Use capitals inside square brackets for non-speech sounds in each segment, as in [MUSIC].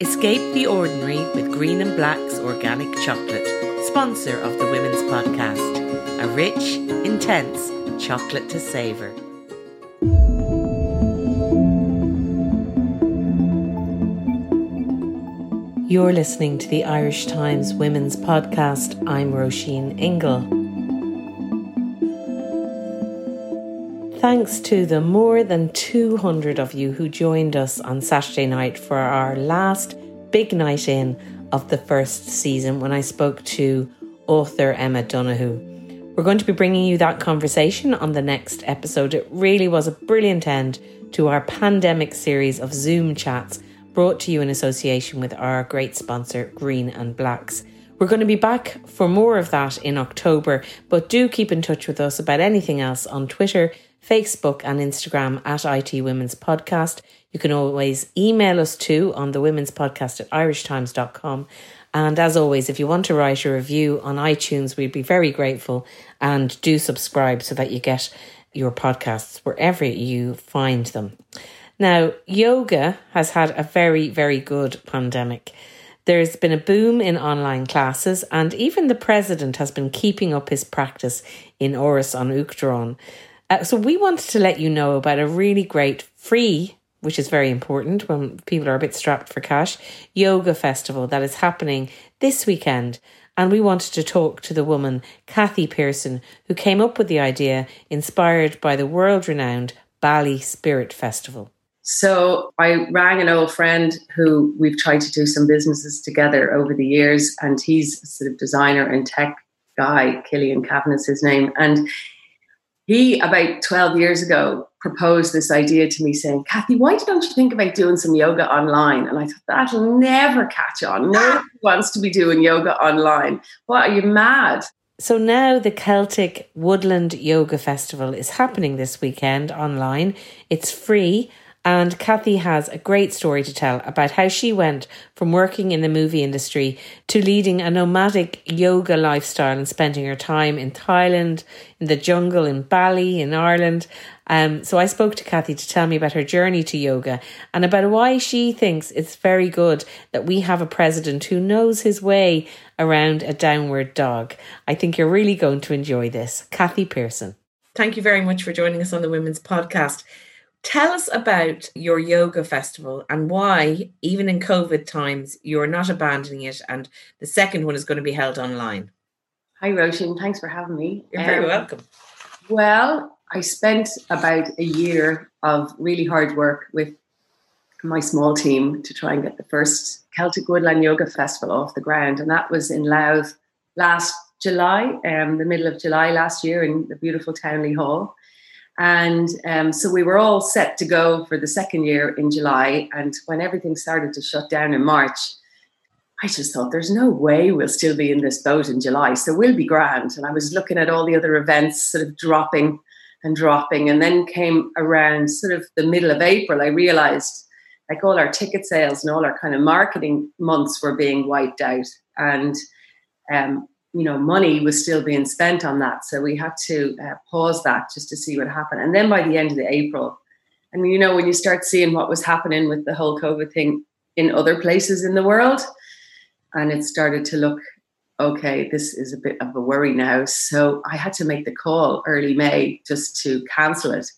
Escape the ordinary with Green and Black's organic chocolate, sponsor of the Women's Podcast. A rich, intense chocolate to savour. You're listening to the Irish Times Women's Podcast. I'm Roisin Ingle. Thanks to the more than 200 of you who joined us on Saturday night for our last big night in of the first season when I spoke to author Emma Donoghue. We're going to be bringing you that conversation on the next episode. It really was a brilliant end to our pandemic series of Zoom chats brought to you in association with our great sponsor, Green and Blacks. We're going to be back for more of that in October, but do keep in touch with us about anything else on Twitter, Facebook, and Instagram at IT Women's Podcast. You can always email us too on the Women's Podcast at irishtimes.com. And as always, if you want to write a review on iTunes, we'd be very grateful. And do subscribe so that you get your podcasts wherever you find them. Now, yoga has had a very, very good pandemic. There's been a boom in online classes, and even the president has been keeping up his practice in Áras an Uachtaráin. Uh, so, we wanted to let you know about a really great free, which is very important when people are a bit strapped for cash, yoga festival that is happening this weekend. And we wanted to talk to the woman, Cathy Pearson, who came up with the idea inspired by the world renowned Bali Spirit Festival. So I rang an old friend who we've tried to do some businesses together over the years, and he's a sort of designer and tech guy. Killian Cavan is his name, and he about 12 years ago proposed this idea to me saying cathy why don't you think about doing some yoga online? And i thought that'll never catch on. No one ah! wants to be doing yoga online. What are you mad? So now the Celtic Woodland Yoga Festival is happening this weekend online. It's free and Cathy has a great story to tell about how she went from working in the movie industry to leading a nomadic yoga lifestyle and spending her time in Thailand, in the jungle, in Bali, in Ireland. Um, so I spoke to Cathy to tell me about her journey to yoga and about why she thinks it's very good that we have a president who knows his way around a downward dog. I think you're really going to enjoy this. Cathy Pearson. Thank you very much for joining us on the Women's Podcast. Tell us about your yoga festival and why, even in COVID times, you're not abandoning it. And the second one is going to be held online. Hi, Roisin. Thanks for having me. You're very um, welcome. Well, I spent about a year of really hard work with my small team to try and get the first Celtic Woodland Yoga Festival off the ground. And that was in Louth last July, um, the middle of July last year in the beautiful Townley Hall. And um, so we were all set to go for the second year in July. And when everything started to shut down in March, I just thought there's no way we'll still be in this boat in July. So we'll be grand. And I was looking at all the other events sort of dropping and dropping. And then came around sort of the middle of April, I realized like all our ticket sales and all our kind of marketing months were being wiped out. And um, you know, money was still being spent on that. So we had to uh, pause that just to see what happened. And then by the end of the April, and you know, when you start seeing what was happening with the whole COVID thing in other places in the world, and it started to look okay, this is a bit of a worry now. So I had to make the call early May just to cancel it.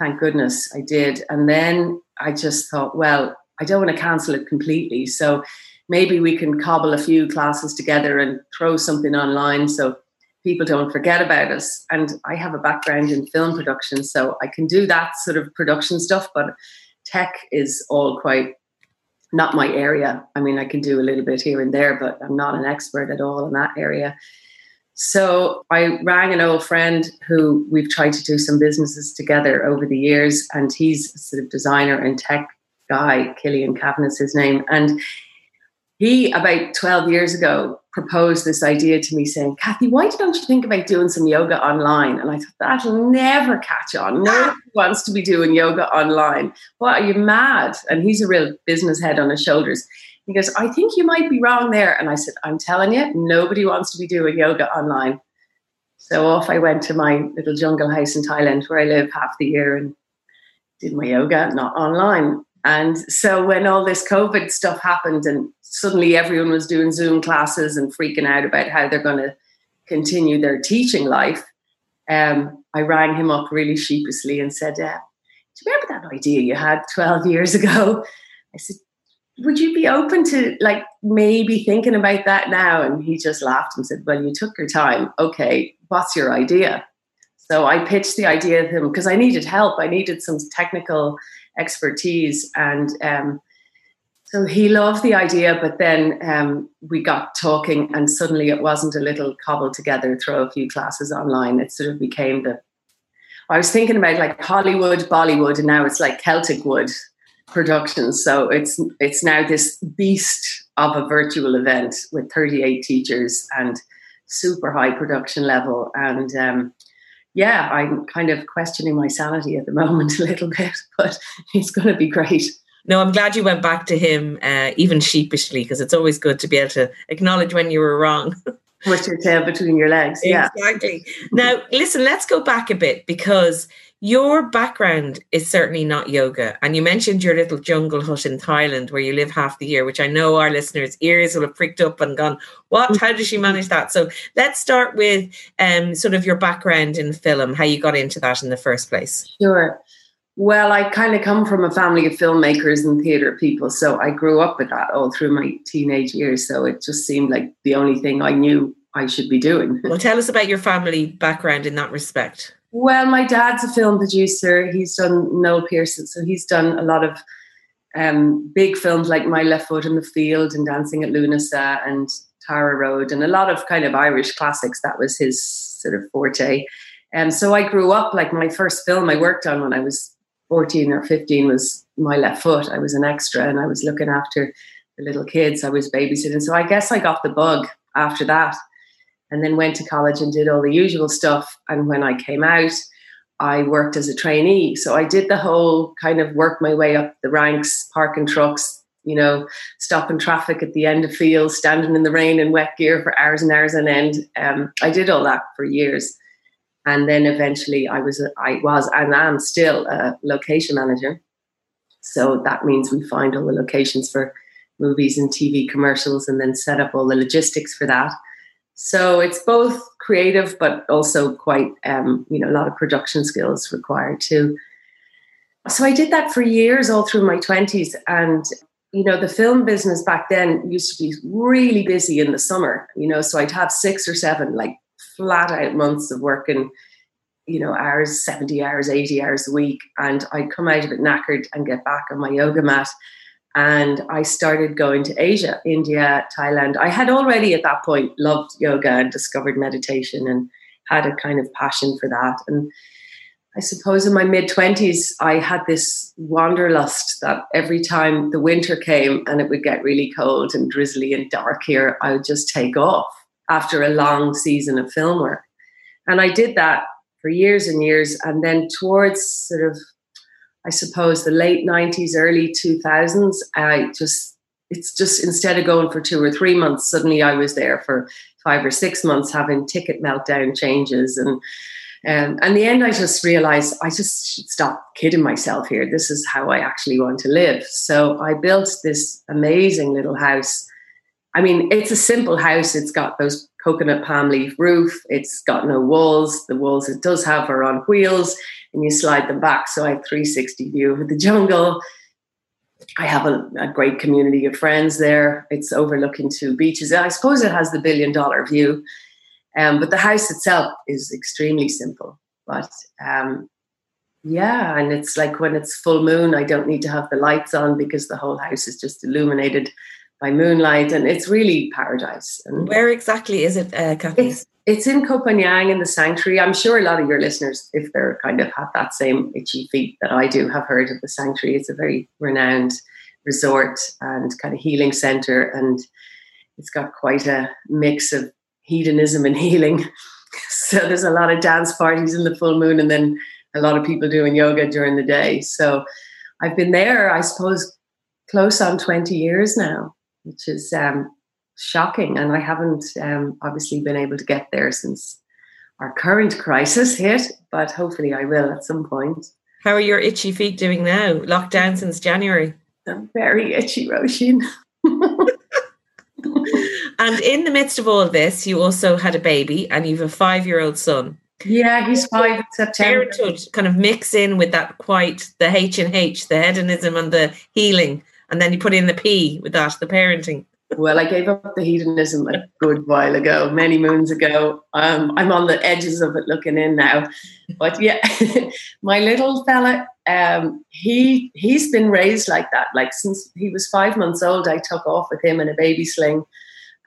Thank goodness I did. And then I just thought, well, I don't want to cancel it completely. So maybe we can cobble a few classes together and throw something online so people don't forget about us. And I have a background in film production, so I can do that sort of production stuff, but tech is all quite not my area. I mean, I can do a little bit here and there, but I'm not an expert at all in that area. So I rang an old friend who we've tried to do some businesses together over the years, and he's a sort of designer and tech guy. Killian Cavan is his name, and he about 12 years ago proposed this idea to me saying cathy why don't you think about doing some yoga online? And i thought that'll never catch on. No one ah! wants to be doing yoga online. What are you mad? And he's a real business head on his shoulders. He goes i think you might be wrong there. And i said i'm telling you nobody wants to be doing yoga online. So off i went to my little jungle house in thailand where i live half the year and did my yoga not online and so when all this COVID stuff happened and suddenly everyone was doing Zoom classes and freaking out about how they're going to continue their teaching life, um, I rang him up really sheepishly and said, uh, Do you remember that idea you had 12 years ago? I said, Would you be open to like maybe thinking about that now? And he just laughed and said, Well, you took your time. Okay, what's your idea? So I pitched the idea to him because I needed help. I needed some technical expertise. And um, so he loved the idea, but then um, we got talking, and suddenly it wasn't a little cobbled together, throw a few classes online. It sort of became the. I was thinking about like Hollywood, Bollywood, and now it's like Celtic Wood productions. So it's it's now this beast of a virtual event with 38 teachers and super high production level and um, yeah, I'm kind of questioning my sanity at the moment a little bit, [LAUGHS] but it's going to be great. No, I'm glad you went back to him, uh, even sheepishly, because it's always good to be able to acknowledge when you were wrong. With your tail between your legs. Yeah. Exactly. now, listen, let's go back a bit because your background is certainly not yoga. And you mentioned your little jungle hut in Thailand where you live half the year, which I know our listeners' ears will have pricked up and gone, What? How does she manage that? So let's start with um, sort of your background in film, how you got into that in the first place. Sure. Well, I kind of come from a family of filmmakers and theatre people. So I grew up with that all through my teenage years. So it just seemed like the only thing I knew I should be doing. Well, tell us about your family background in that respect. Well, my dad's a film producer. He's done Noel Pearson, so he's done a lot of um, big films like My Left Foot in the Field and Dancing at Lughnasa and Tara Road, and a lot of kind of Irish classics. That was his sort of forte. And um, so I grew up like my first film I worked on when I was 14 or 15 was My Left Foot. I was an extra and I was looking after the little kids. I was babysitting. So I guess I got the bug after that and then went to college and did all the usual stuff. And when I came out, I worked as a trainee. So I did the whole kind of work my way up the ranks, parking trucks, you know, stopping traffic at the end of fields, standing in the rain in wet gear for hours and hours on end. Um, I did all that for years. And then eventually I was, I was and am still a location manager. So that means we find all the locations for movies and TV commercials and then set up all the logistics for that. So it's both creative, but also quite, um, you know, a lot of production skills required too. So I did that for years, all through my 20s. And, you know, the film business back then used to be really busy in the summer, you know, so I'd have six or seven like flat out months of working, you know, hours, 70 hours, 80 hours a week. And I'd come out of it knackered and get back on my yoga mat and I started going to Asia, India, Thailand. I had already at that point loved yoga and discovered meditation and had a kind of passion for that. And I suppose in my mid 20s, I had this wanderlust that every time the winter came and it would get really cold and drizzly and dark here, I would just take off after a long season of film work. And I did that for years and years. And then towards sort of I suppose the late 90s, early 2000s, I just, it's just instead of going for two or three months, suddenly I was there for five or six months having ticket meltdown changes. And um, and the end, I just realized I just should stop kidding myself here. This is how I actually want to live. So I built this amazing little house. I mean, it's a simple house. It's got those coconut palm leaf roof. It's got no walls. The walls it does have are on wheels and you slide them back. So I have 360 view of the jungle. I have a, a, great community of friends there. It's overlooking two beaches. I suppose it has the billion dollar view, um, but the house itself is extremely simple. But um, yeah, and it's like when it's full moon, I don't need to have the lights on because the whole house is just illuminated by moonlight, and it's really paradise. And where exactly is it, uh, Cathy? It's, it's in Koh Phangan in the sanctuary. I'm sure a lot of your listeners, if they're kind of have that same itchy feet that I do, have heard of the sanctuary. It's a very renowned resort and kind of healing center, and it's got quite a mix of hedonism and [LAUGHS] healing. so there's a lot of dance parties in the full moon, and then a lot of people doing yoga during the day. So I've been there, I suppose, close on 20 years now, which is um, shocking. And I haven't um, obviously been able to get there since our current crisis hit, but hopefully I will at some point. How are your itchy feet doing now? Lockdown since January. I'm very itchy, Roisin. [LAUGHS] and in the midst of all this, you also had a baby and you have a five year old son. Yeah, he's five in September. Parenthood kind of mix in with that quite the H and H, the hedonism and the healing, and then you put in the P with that, the parenting. Well, I gave up the hedonism a good while ago, many moons ago. Um, I'm on the edges of it looking in now. But yeah, [LAUGHS] my little fella, um, he he's been raised like that. Like since he was five months old, I took off with him in a baby sling,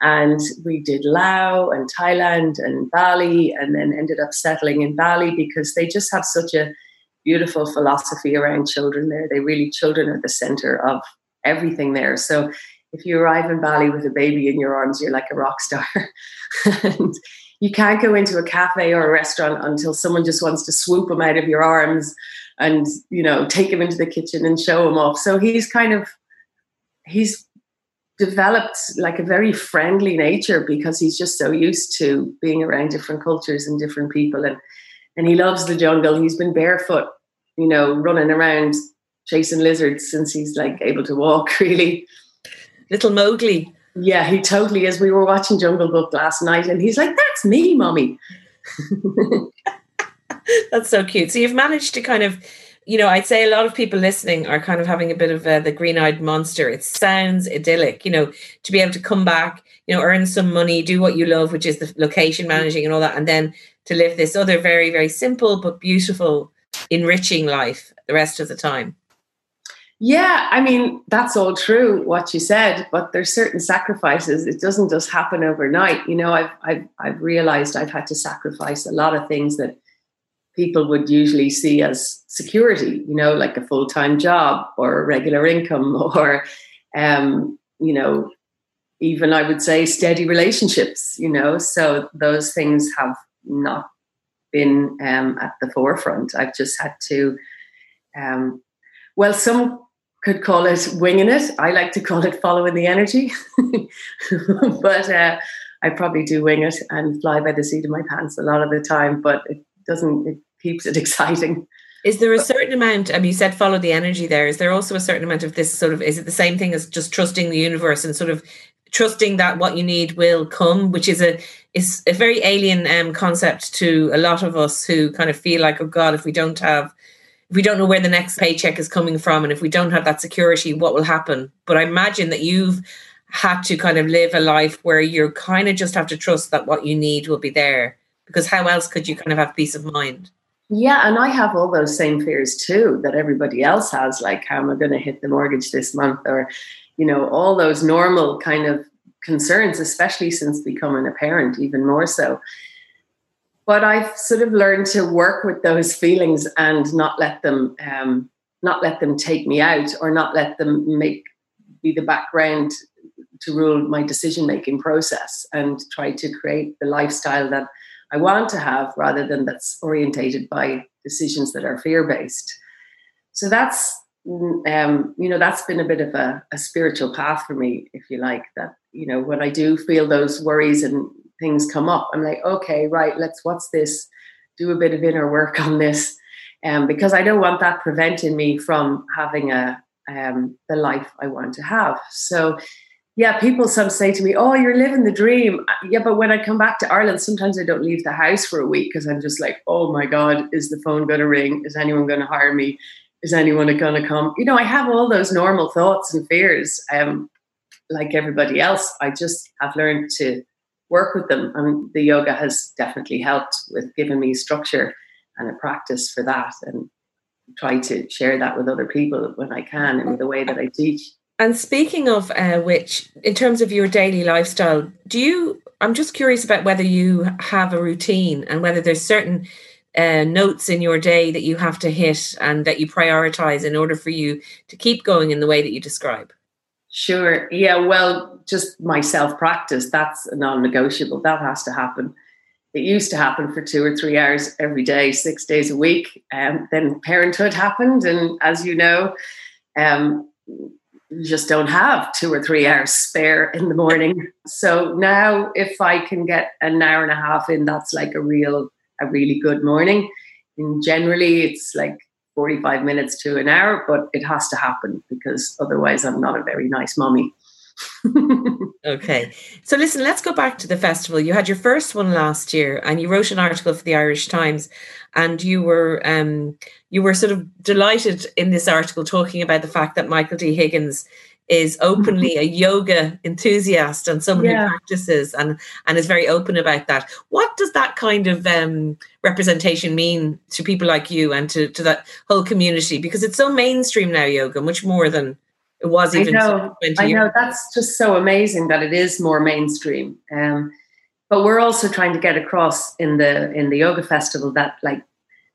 and we did Laos and Thailand and Bali, and then ended up settling in Bali because they just have such a beautiful philosophy around children there. They really children are the center of everything there. So if you arrive in Bali with a baby in your arms, you're like a rock star. [LAUGHS] and you can't go into a cafe or a restaurant until someone just wants to swoop him out of your arms and you know take him into the kitchen and show him off. So he's kind of he's developed like a very friendly nature because he's just so used to being around different cultures and different people and and he loves the jungle. He's been barefoot, you know, running around chasing lizards since he's like able to walk [LAUGHS] really little Mowgli. Yeah, he totally is. We were watching Jungle Book last night and he's like, That's me, mommy. [LAUGHS] That's so cute. So you've managed to kind of, you know, I'd say a lot of people listening are kind of having a bit of uh, the green eyed monster. It sounds idyllic, you know, to be able to come back, you know, earn some money, do what you love, which is the location managing and all that, and then to live this other very, very simple but beautiful, enriching life the rest of the time. Yeah, I mean, that's all true what you said, but there's certain sacrifices. It doesn't just happen overnight. You know, I've I've I've realized I've had to sacrifice a lot of things that people would usually see as security, you know, like a full-time job or a regular income [LAUGHS] or um, you know, even I would say steady relationships, you know. So those things have not been um, at the forefront. I've just had to um, well, some could call it winging it. I like to call it following the energy. [LAUGHS] but uh, I probably do wing it and fly by the seat of my pants a lot of the time, but it doesn't, it keeps it [LAUGHS] exciting. Is there a certain amount, I mean, you said follow the energy there. Is there also a certain amount of this sort of, is it the same thing as just trusting the universe and sort of trusting that what you need will come, which is a, is a very alien um, concept to a lot of us who kind of feel like, oh God, if we don't have we don't know where the next paycheck is coming from and if we don't have that security what will happen? But i imagine that you've had to kind of live a life where you kind of just have to trust that what you need will be there because how else could you kind of have peace of mind? Yeah and i have all those same fears too that everybody else has like how am i going to hit the mortgage this month or you know all those normal kind of concerns especially since becoming a parent even more so but I've sort of learned to work with those feelings and not let them um, not let them take me out or not let them make be the background to rule my decision making process and try to create the lifestyle that I want to have rather than that's orientated by decisions that are fear based. So that's um, you know that's been a bit of a, a spiritual path for me, if you like. That you know when I do feel those worries and things come up, I'm like, okay, right, let's what's this? Do a bit of inner work on this, um, because I don't want that preventing me from having a um, the life I want to have. So, yeah, people some say to me, "Oh, you're living the dream." Uh, yeah, but when I come back to Ireland, sometimes I don't leave the house for a week because I'm just like, "Oh my God, is the phone going to ring? Is anyone going to hire me? Is anyone going to come?" You know, I have all those normal thoughts and fears, um, like everybody else. I just have learned to work with them. And the yoga has definitely helped with giving me structure and a practice for that and try to share that with other people when I can in the way that I teach. And speaking of uh, which, in terms of your daily lifestyle, do you I'm just curious about whether you have a routine and whether there's certain uh, notes in your day that you have to hit and that you prioritize in order for you to keep going in the way that you describe. Sure. Yeah. Well, just my self practice, that's non negotiable. That has to happen. It used to happen for two or three hours every day, six days a week. Um, then parenthood happened. And as you know, um, you just don't have two or three hours spare in the morning. [LAUGHS] So now, if I can get an hour and a half in, that's like a real, a really good morning. And generally, it's like 45 minutes to an hour, but it has to happen because otherwise I'm not a very nice mommy. [LAUGHS] okay. So listen, let's go back to the festival. You had your first one last year and you wrote an article for the Irish Times and you were um you were sort of delighted in this article talking about the fact that Michael D. Higgins is openly a yoga enthusiast and someone yeah. who practices and and is very open about that. What does that kind of um, representation mean to people like you and to to that whole community? Because it's so mainstream now, yoga, much more than it was even. I know. I know. That's just so amazing that it is more mainstream. Um, but we're also trying to get across in the in the yoga festival that like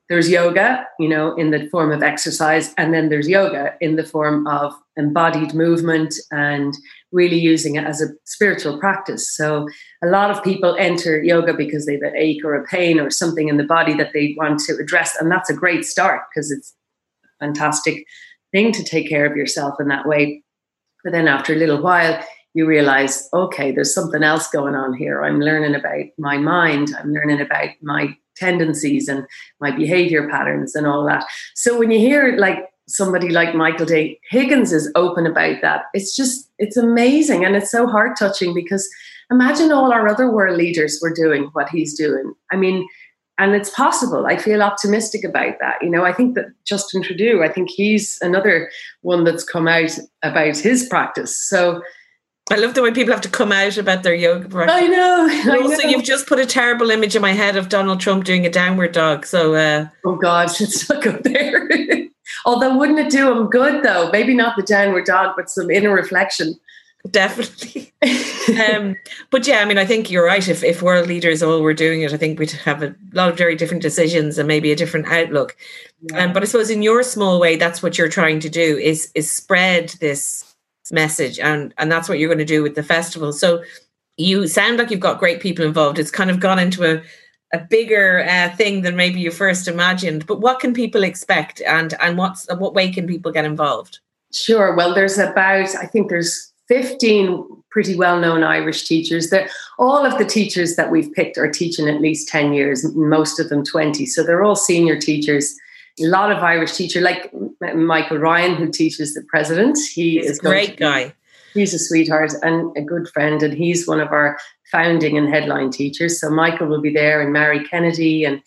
there's yoga, you know, in the form of exercise, and then there's yoga in the form of embodied movement and really using it as a spiritual practice. So a lot of people enter yoga because they have an ache or a pain or something in the body that they want to address, and that's a great start because it's a fantastic thing to take care of yourself in that way. But then after a little while, you realize, okay, there's something else going on here. I'm learning about my mind. I'm learning about my tendencies and my behavior patterns and all that. So when you hear like somebody like Michael D. Higgins is open about that, it's just it's amazing and it's so heart touching because imagine all our other world leaders were doing what he's doing. I mean, and it's possible. I feel optimistic about that. You know, I think that Justin Trudeau, I think he's another one that's come out about his practice. So I love the way people have to come out about their yoga practice. I know. I also, know. you've just put a terrible image in my head of Donald Trump doing a downward dog. So, uh, oh God, [LAUGHS] it's not go there. [LAUGHS] Although, wouldn't it do him good though? Maybe not the downward dog, but some inner reflection. Definitely. [LAUGHS] um, but yeah, I mean, I think you're right. If if world leaders all were doing it, I think we'd have a lot of very different decisions and maybe a different outlook. Yeah. Um, but I suppose in your small way, that's what you're trying to do is is spread this message and and that's what you're going to do with the festival. So you sound like you've got great people involved. It's kind of gone into a a bigger uh, thing than maybe you first imagined. But what can people expect and and what's what way can people get involved? Sure. Well there's about i think there's 15 pretty well-known irish teachers. That all of the teachers that we've picked are teaching at least 10 years most of them 20 so they're all senior teachers a lot of Irish teacher, like Michael Ryan, who teaches the president. He he's is a great guy. He's a sweetheart and a good friend, and he's one of our founding and headline teachers. So Michael will be there, and Mary Kennedy, and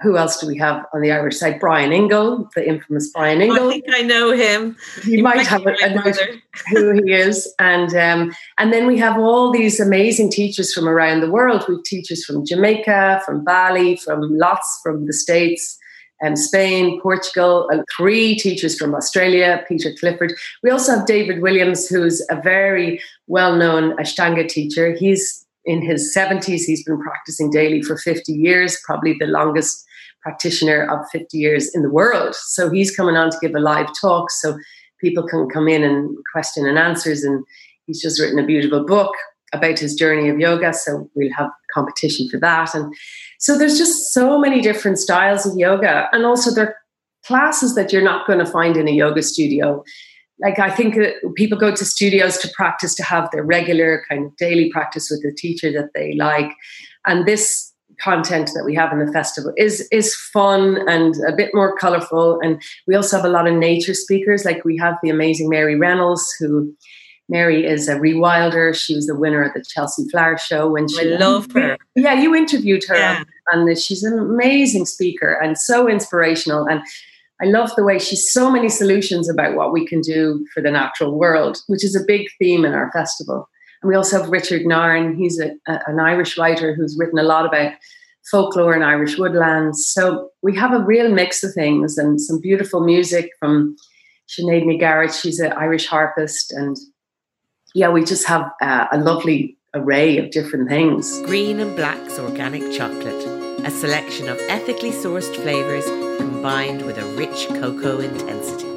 who else do we have on the Irish side? Brian Ingle, the infamous Brian Ingle. I think I know him. You, might, might have a, a [LAUGHS] who he is, and um, and then we have all these amazing teachers from around the world. We've teachers from Jamaica, from Bali, from lots from the states um, Spain, Portugal, and three teachers from Australia, Peter Clifford. We also have David Williams, who's a very well known Ashtanga teacher. He's in his 70s, he's been practicing daily for 50 years, probably the longest practitioner of 50 years in the world. So he's coming on to give a live talk so people can come in and question and answers. And he's just written a beautiful book about his journey of yoga. So we'll have competition for that. And so there's just so many different styles of yoga. And also there are classes that you're not going to find in a yoga studio. Like I think people go to studios to practice to have their regular kind of daily practice with the teacher that they like. And this content that we have in the festival is is fun and a bit more colorful and we also have a lot of nature speakers like we have the amazing Mary Reynolds who Mary is a rewilder. She was the winner of the Chelsea Flower Show when she. I love her. Yeah, you interviewed her, yeah. and she's an amazing speaker and so inspirational. And I love the way she's so many solutions about what we can do for the natural world, which is a big theme in our festival. And we also have Richard Nairn. He's a, a, an Irish writer who's written a lot about folklore and Irish woodlands. So we have a real mix of things and some beautiful music from Sinead McGarrett. She's an Irish harpist and yeah, we just have uh, a lovely array of different things. Green and Black's organic chocolate, a selection of ethically sourced flavors combined with a rich cocoa intensity.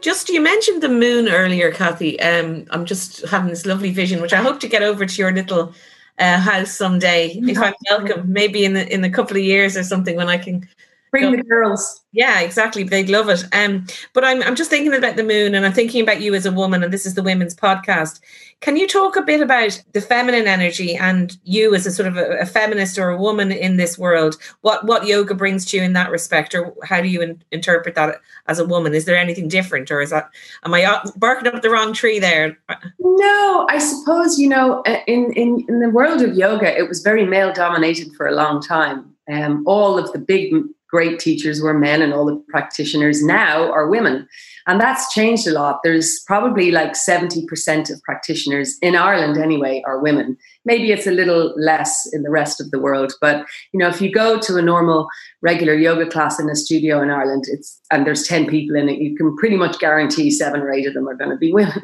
Just you mentioned the moon earlier, Cathy. Um, I'm just having this lovely vision, which I hope to get over to your little uh, house someday if I'm [LAUGHS] welcome. Maybe in the, in a couple of years or something when I can Bring the girls. Yeah, exactly. They'd love it. Um, but I'm I'm just thinking about the moon and I'm thinking about you as a woman, and this is the women's podcast. Can you talk a bit about the feminine energy and you as a sort of a, a feminist or a woman in this world? What what yoga brings to you in that respect, or how do you in, interpret that as a woman? Is there anything different, or is that am I barking up the wrong tree there? No, I suppose you know in in in the world of yoga, it was very male dominated for a long time. Um, all of the big great teachers were men and all the practitioners now are women. And that's changed a lot. There's probably like 70% of practitioners in Ireland anyway are women. Maybe it's a little less in the rest of the world, but you know, if you go to a normal regular yoga class in a studio in Ireland, it's and there's 10 people in it, you can pretty much guarantee 7 or 8 of them are going to be women.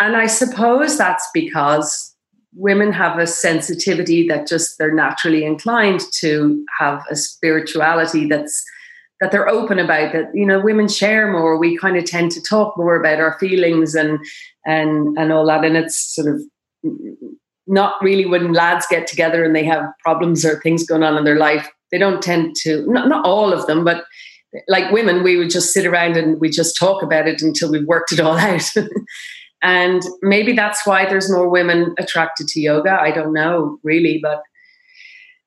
And I suppose that's because women have a sensitivity that just they're naturally inclined to have a spirituality that's that they're open about that you know women share more. We kind of tend to talk more about our feelings and and and all that. And it's sort of not really when lads get together and they have problems or things going on in their life they don't tend to not, not all of them but like women we would just sit around and we just talk about it until we've worked it all [LAUGHS] out And maybe that's why there's more women attracted to yoga. I don't know really, but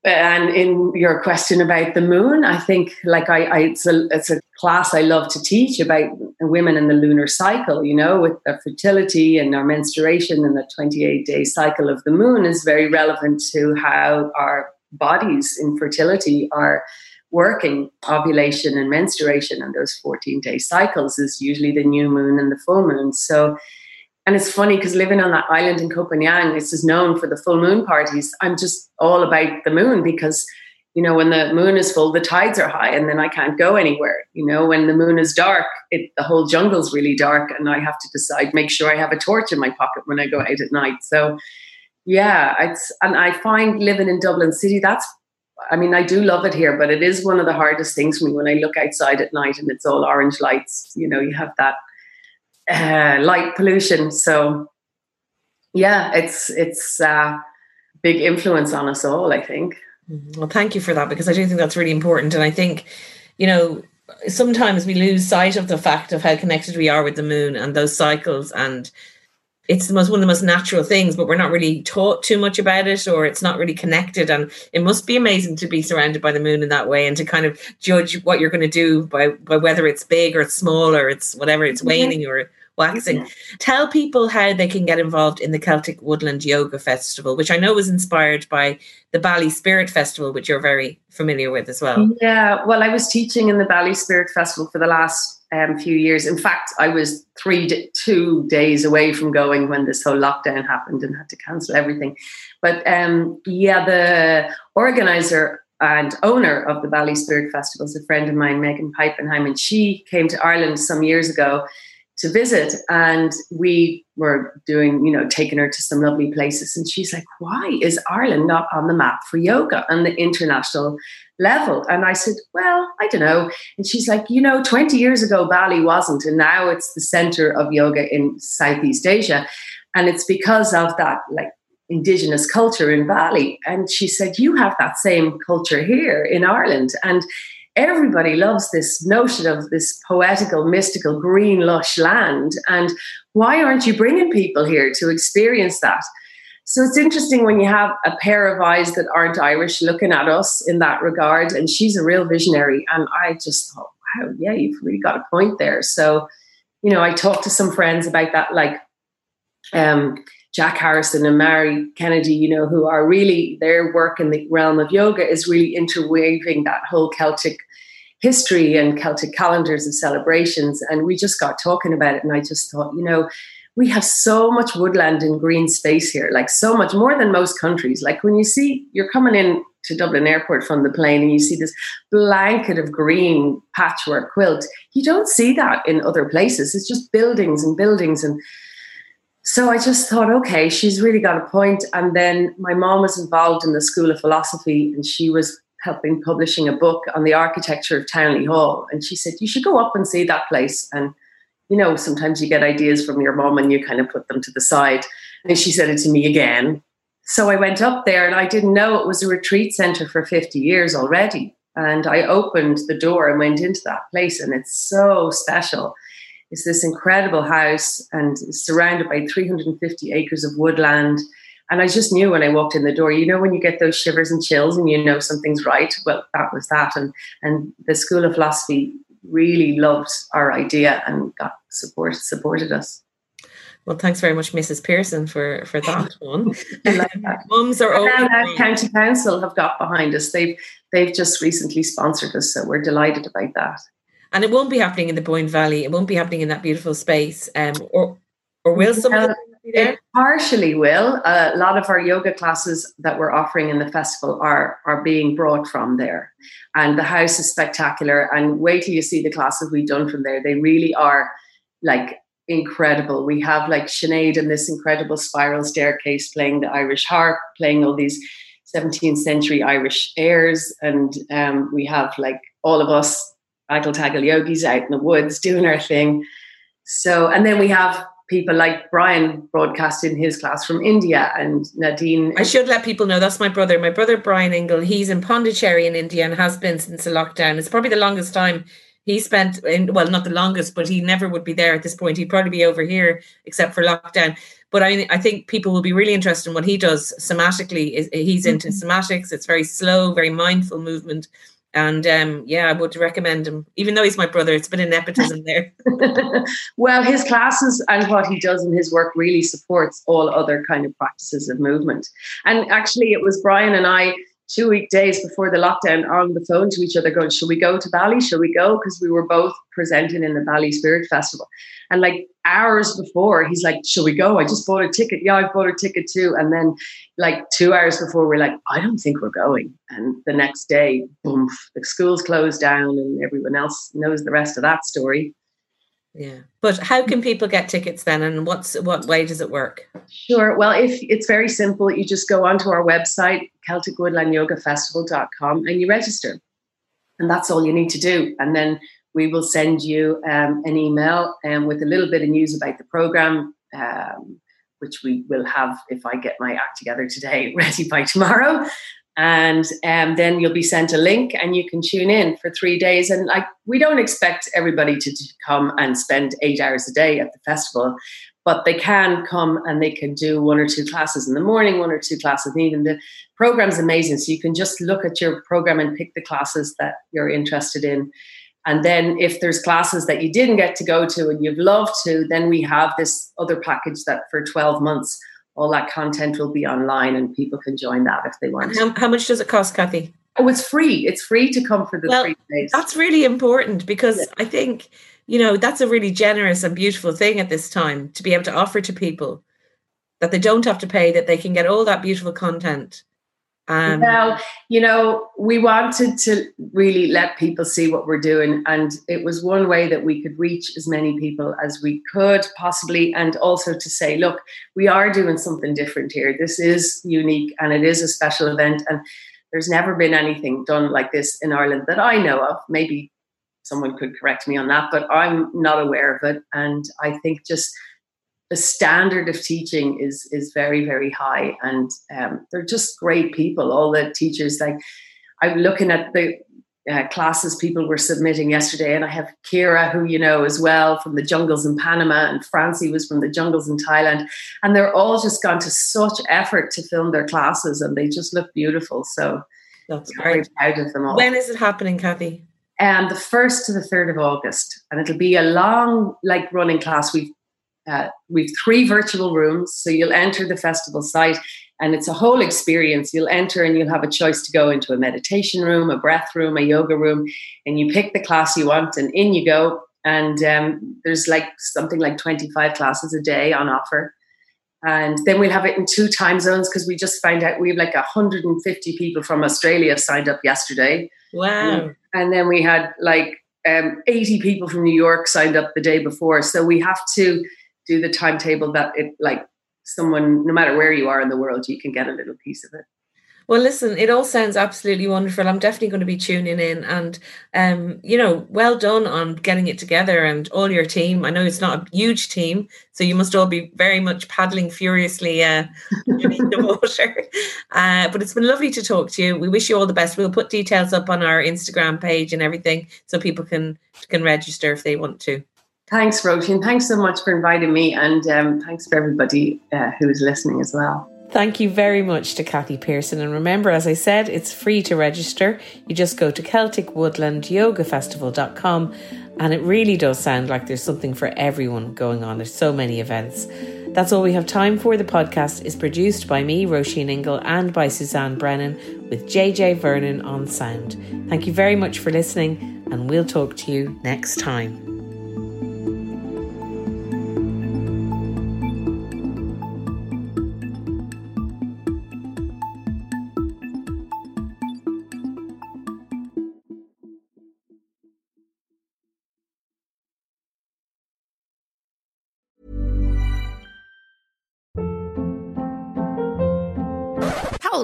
and in your question about the moon, I think like I, I it's a it's a class I love to teach about women in the lunar cycle. You know, with their fertility and our menstruation and the 28 day cycle of the moon is very relevant to how our bodies in fertility are working ovulation and menstruation and those 14 day cycles is usually the new moon and the full moon so and it's funny because living on that island in Phangan, it's just known for the full moon parties. I'm just all about the moon because, you know, when the moon is full, the tides are high and then I can't go anywhere. You know, when the moon is dark, it, the whole jungle's really dark and I have to decide, make sure I have a torch in my pocket when I go out at night. So, yeah, it's, and I find living in Dublin City, that's, I mean, I do love it here, but it is one of the hardest things for me when I look outside at night and it's all orange lights. You know, you have that uh, light pollution. So yeah, it's it's a uh, big influence on us all. I think. Mm-hmm. Well, thank you for that because I do think that's really important, and I think you know sometimes we lose sight of the fact of how connected we are with the moon and those cycles and it's the most one of the most natural things, but we're not really taught too much about it, or it's not really connected. And it must be amazing to be surrounded by the moon in that way, and to kind of judge what you're going to do by by whether it's big or it's small or it's whatever it's waning or waxing. Tell people how they can get involved in the Celtic Woodland Yoga Festival, which I know was inspired by the Bali Spirit Festival, which you're very familiar with as well. Yeah, well, I was teaching in the Bali Spirit Festival for the last um, few years. In fact, I was three, two days away from going when this whole lockdown happened and had to cancel everything. But um, yeah, the organizer and owner of the Bali Spirit Festival is a friend of mine, Meghan Pappenheim, and she came to Ireland some years ago to visit. And we were doing you know taking her to some lovely places. And she's like why is ireland not on the map for yoga on the international level? And i said well i don't know. And she's like you know 20 years ago bali wasn't and now it's the center of yoga in southeast asia. And it's because of that like indigenous culture in bali. And she said you have that same culture here in ireland. And everybody loves this notion of this poetical, mystical, green, lush land. And why aren't you bringing people here to experience that? So it's interesting when you have a pair of eyes that aren't Irish looking at us in that regard. And she's a real visionary. And I just thought, wow, yeah, you've really got a point there. So, you know, I talked to some friends about that, like, um, Jack Harrison and Mary Kennedy, you know, who are really their work in the realm of yoga is really interweaving that whole Celtic history and Celtic calendars of celebrations. And we just got talking about it, and I just thought, you know, we have so much woodland and green space here, like so much more than most countries. Like when you see you're coming in to Dublin Airport from the plane and you see this blanket of green patchwork quilt, you don't see that in other places. It's just buildings and buildings and so I just thought, okay, she's really got a point. And then my mom was involved in the School of Philosophy and she was helping publishing a book on the architecture of Townley Hall. And she said, you should go up and see that place. And, you know, sometimes you get ideas from your mom and you kind of put them to the side. And she said it to me again. So I went up there and I didn't know it was a retreat center for 50 years already. And I opened the door and went into that place, and it's so special. It's this incredible house and surrounded by 350 acres of woodland. And I just knew when I walked in the door, you know, when you get those shivers and chills and you know something's right. Well, that was that. And and the School of Philosophy really loved our idea and got support supported us. Well, thanks very much, Mrs. Pearson, for for that [LAUGHS] one. like that. [LAUGHS] Mums are and now County Council have got behind us. They've they've just recently sponsored us, so we're delighted about that and it won't be happening in the Boyne Valley. It won't be happening in that beautiful space. Um, or or will some It partially will. a lot of our yoga classes that we're offering in the festival are are being brought from there, and the house is spectacular. And wait till you see the classes we've done from there. They really are like incredible. We have like Sinead in this incredible spiral staircase playing the Irish harp, playing all these 17th century Irish airs, and um, we have like all of us Taggle Yogis out in the woods doing our thing. So, and then we have people like Brian broadcasting his class from India and Nadine. I should let people know that's my brother. My brother Brian Ingle, he's in Pondicherry in India and has been since the lockdown. It's probably the longest time he spent in well, not the longest, but he never would be there at this point. He'd probably be over here except for lockdown. But I, I think people will be really interested in what he does somatically. He's into mm-hmm. somatics. It's very slow, very mindful movement and um, yeah, I would recommend him, even though he's my brother. It's been of nepotism there. [LAUGHS] [LAUGHS] well, his classes and what he does in his work really supports all other kind of practices of movement. And actually, it was Brian and I two weekdays before the lockdown on the phone to each other going, Shall we go to Bali? Shall we go? Because we were both presenting in the Bali Spirit Festival. And like hours before, he's like, Shall we go? I just bought a ticket. Yeah, I bought a ticket too. And then like two hours before, we're like, I don't think we're going. And the next day, boom, the schools closed down and everyone else knows the rest of that story. Yeah. But how can people get tickets then and what's what way does it work? Sure. Well, if it's very simple, you just go onto our website, CelticWoodlandYogaFestival.com, and you register. And that's all you need to do. And then we will send you um, an email um, with a little bit of news about the program, um, which we will have if I get my act together today, [LAUGHS] ready by tomorrow and um, then you'll be sent a link and you can tune in for three days. And like we don't expect everybody to, to come and spend eight hours a day at the festival but they can come and they can do one or two classes in the morning one or two classes in the evening. The program's amazing so you can just look at your program and pick the classes that you're interested in. And then if there's classes that you didn't get to go to and you've loved to then we have this other package that for 12 months all that content will be online and people can join that if they want. How, how, much does it cost, Cathy? Oh, it's free. It's free to come for the well, three days. That's really important because yeah. I think, you know, that's a really generous and beautiful thing at this time to be able to offer to people that they don't have to pay, that they can get all that beautiful content um, well, you know, we wanted to really let people see what we're doing, and it was one way that we could reach as many people as we could possibly, and also to say, look, we are doing something different here. This is unique, and it is a special event, and there's never been anything done like this in Ireland that I know of. Maybe someone could correct me on that, but I'm not aware of it, and I think just the standard of teaching is is very very high and um, they're just great people all the teachers like i'm looking at the uh, classes people were submitting yesterday and i have kira who you know as well from the jungles in panama and francie was from the jungles in thailand and they're all just gone to such effort to film their classes and they just look beautiful so that's great proud of them all when is it happening cathy um, the 1st to the 3rd of August. And it'll be a long, like running class. We've uh, we've three virtual rooms, so you'll enter the festival site, and it's a whole experience. You'll enter, and you'll have a choice to go into a meditation room, a breath room, a yoga room, and you pick the class you want, and in you go. And um, there's like something like 25 classes a day on offer. And then we'll have it in two time zones because we just found out we have like 150 people from Australia signed up yesterday. Wow. And then we had like um, 80 people from New York signed up the day before. So we have to do the timetable that it like someone, no matter where you are in the world, you can get a little piece of it. Well, listen, it all sounds absolutely wonderful. I'm definitely going to be tuning in, and um, you know, well done on getting it together and all your team. I know it's not a huge team, so you must all be very much paddling furiously uh, [LAUGHS] underneath the water. Uh, but it's been lovely to talk to you. We wish you all the best. We'll put details up on our Instagram page and everything, so people can can register if they want to. Thanks, Roisin. Thanks so much for inviting me, and um, thanks for everybody uh, who is listening as well. Thank you very much to Cathy Pearson. And remember, as I said, it's free to register. You just go to CelticWoodlandYogaFestival.com and it really does sound like there's something for everyone going on. There's so many events. That's all we have time for. The podcast is produced by me, Roisin Ingle, and by Suzanne Brennan with JJ Vernon on sound. Thank you very much for listening, and we'll talk to you next time.